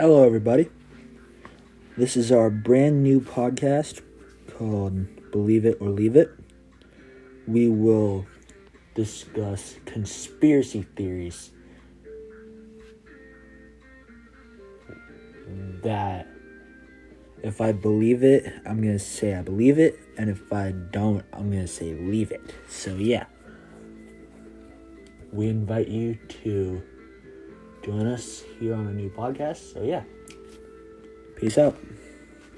Hello, everybody. This is our brand new podcast called Believe It or Leave It. We will discuss conspiracy theories that if I believe it, I'm going to say I believe it, and if I don't, I'm going to say leave it. So, yeah. We invite you to join us here on a new podcast. So, yeah. Peace out.